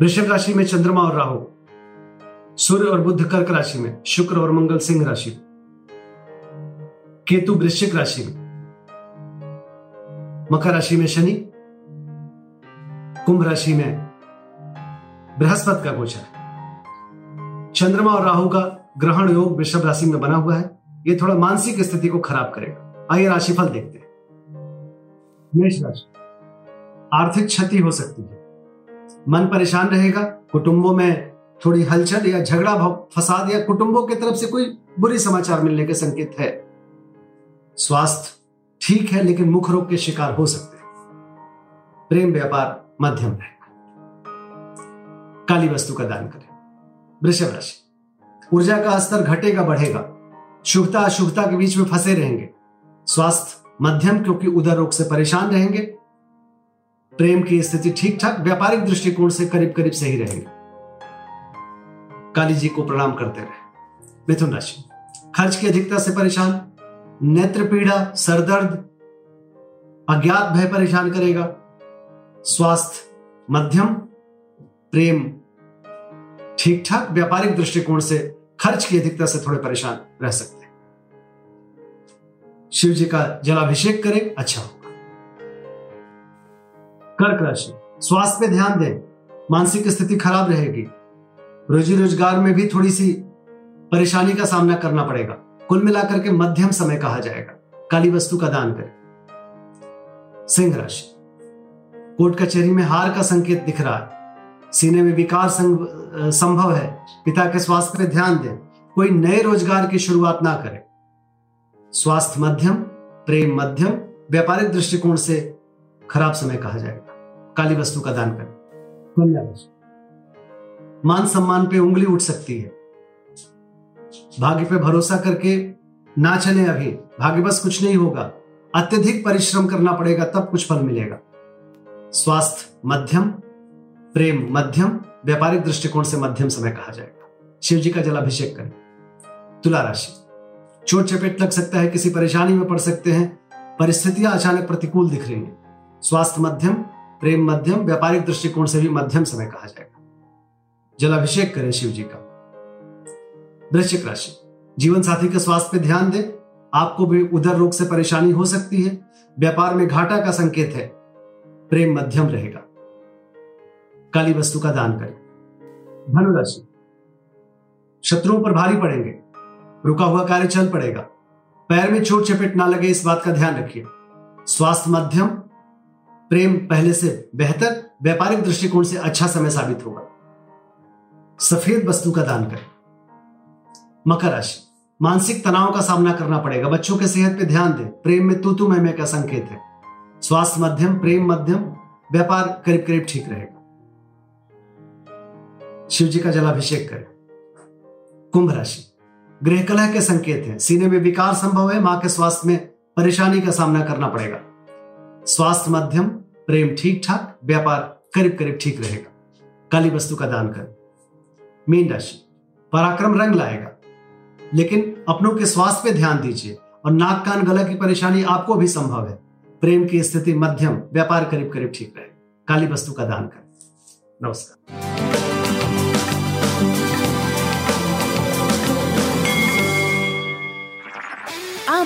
वृषभ राशि में चंद्रमा और राहु, सूर्य और बुध कर्क राशि में, शुक्र और मंगल सिंह राशि केतु वृश्चिक राशि में, मकर राशि में शनि, कुंभ राशि में बृहस्पति का गोचर चंद्रमा और राहु का ग्रहण योग वृषभ राशि में बना हुआ है। ये थोड़ा मानसिक स्थिति को खराब करेगा। आइए राशिफल देखते हैं। मेष राशि, आर्थिक क्षति हो सकती है। मन परेशान रहेगा, कुटुंबों में थोड़ी हलचल या झगड़ा फसाद या कुटुंबों की तरफ़ से कोई बुरी समाचार मिलने के संकेत है। स्वास्थ्य ठीक है, लेकिन मुख रोग के शिकार हो सकते हैं। प्रेम व्यापार मध्यम रहेगा। काली वस्तु का दान करें। वृषभ राशि। ऊर्जा का स्तर घटेगा, बढ़ेगा। शुभता अशुभता के बीच में फंसे रहेंगे। स्वास्थ्य मध्यम, क्योंकि उदर रोग से परेशान रहेंगे। प्रेम की स्थिति ठीक ठाक व्यापारिक दृष्टिकोण से करीब करीब सही रहेगी। काली जी को प्रणाम करते रहे। मिथुन राशि, खर्च की अधिकता से परेशान, नेत्र पीड़ा, सरदर्द, अज्ञात भय परेशान करेगा। स्वास्थ्य, मध्यम, प्रेम ठीक ठाक व्यापारिक दृष्टिकोण से खर्च की अधिकता से थोड़े परेशान रह सकते हैं। शिव जी का जलाभिषेक करें अच्छा होगा कर्क राशि। स्वास्थ्य पे ध्यान दें, मानसिक स्थिति खराब रहेगी। रोजी रोज़गार में भी थोड़ी सी परेशानी का सामना करना पड़ेगा। कुल मिलाकर के मध्यम समय कहा जाएगा। काली वस्तु का दान करें। सिंह राशि। कोर्ट कचहरी में हार का संकेत दिख रहा है। सीने में विकार संभव है। पिता के स्वास्थ्य पर ध्यान दें। कोई नए रोज़गार की शुरुआत ना करें। स्वास्थ्य मध्यम, प्रेम मध्यम, व्यापारिक दृष्टिकोण से खराब समय कहा जाएगा। काली वस्तु का दान करें। मान सम्मान पे उंगली उठ सकती है। भाग्य पे भरोसा करके ना चले अभी। भाग्य बस कुछ नहीं होगा। अत्यधिक परिश्रम करना पड़ेगा, तब कुछ फल मिलेगा। स्वास्थ्य मध्यम, प्रेम मध्यम, व्यापारिक दृष्टिकोण से मध्यम समय कहा जाएगा। शिव जी का जलाभिषेक करें। तुला राशि। चोट चपेट लग सकता है, किसी परेशानी में पड़ सकते हैं। परिस्थितियाँ अचानक प्रतिकूल दिख रही हैं। स्वास्थ्य मध्यम प्रेम मध्यम, व्यापारिक दृष्टिकोण से भी मध्यम समय कहा जाएगा। जलाभिषेक करें शिव जी का। वृश्चिक राशि, जीवन साथी के स्वास्थ्य पर ध्यान दें। आपको भी उधर रोग से परेशानी हो सकती है। व्यापार में घाटा का संकेत है। प्रेम मध्यम रहेगा। काली वस्तु का दान करें। धनुराशि शत्रुओं पर भारी पड़ेंगे। रुका हुआ कार्य चल पड़ेगा। पैर में चोट चपेट ना लगे, इस बात का ध्यान रखिए। स्वास्थ्य मध्यम प्रेम पहले से बेहतर, व्यापारिक दृष्टिकोण से अच्छा समय साबित होगा। सफ़ेद वस्तु का दान करें। मकर राशि। मानसिक तनाव का सामना करना पड़ेगा। बच्चों के सेहत पे ध्यान दें। प्रेम में तू तू मैं का संकेत है। स्वास्थ्य मध्यम, प्रेम मध्यम, व्यापार करीब करीब ठीक रहेगा। शिव जी का जलाभिषेक करें। कुंभ राशि। गृह कलह के संकेत है। सीने में विकार संभव है। माँ के स्वास्थ्य में परेशानी का सामना करना पड़ेगा। स्वास्थ्य मध्यम, प्रेम ठीक ठाक व्यापार करीब करीब ठीक रहेगा। काली वस्तु का दान करें। मीन राशि, पराक्रम रंग लाएगा। लेकिन अपनों के स्वास्थ्य पे ध्यान दीजिए और नाक कान गला की परेशानी आपको भी संभव है। प्रेम की स्थिति मध्यम, व्यापार करीब करीब ठीक रहेगा। काली वस्तु का दान करें। नमस्कार।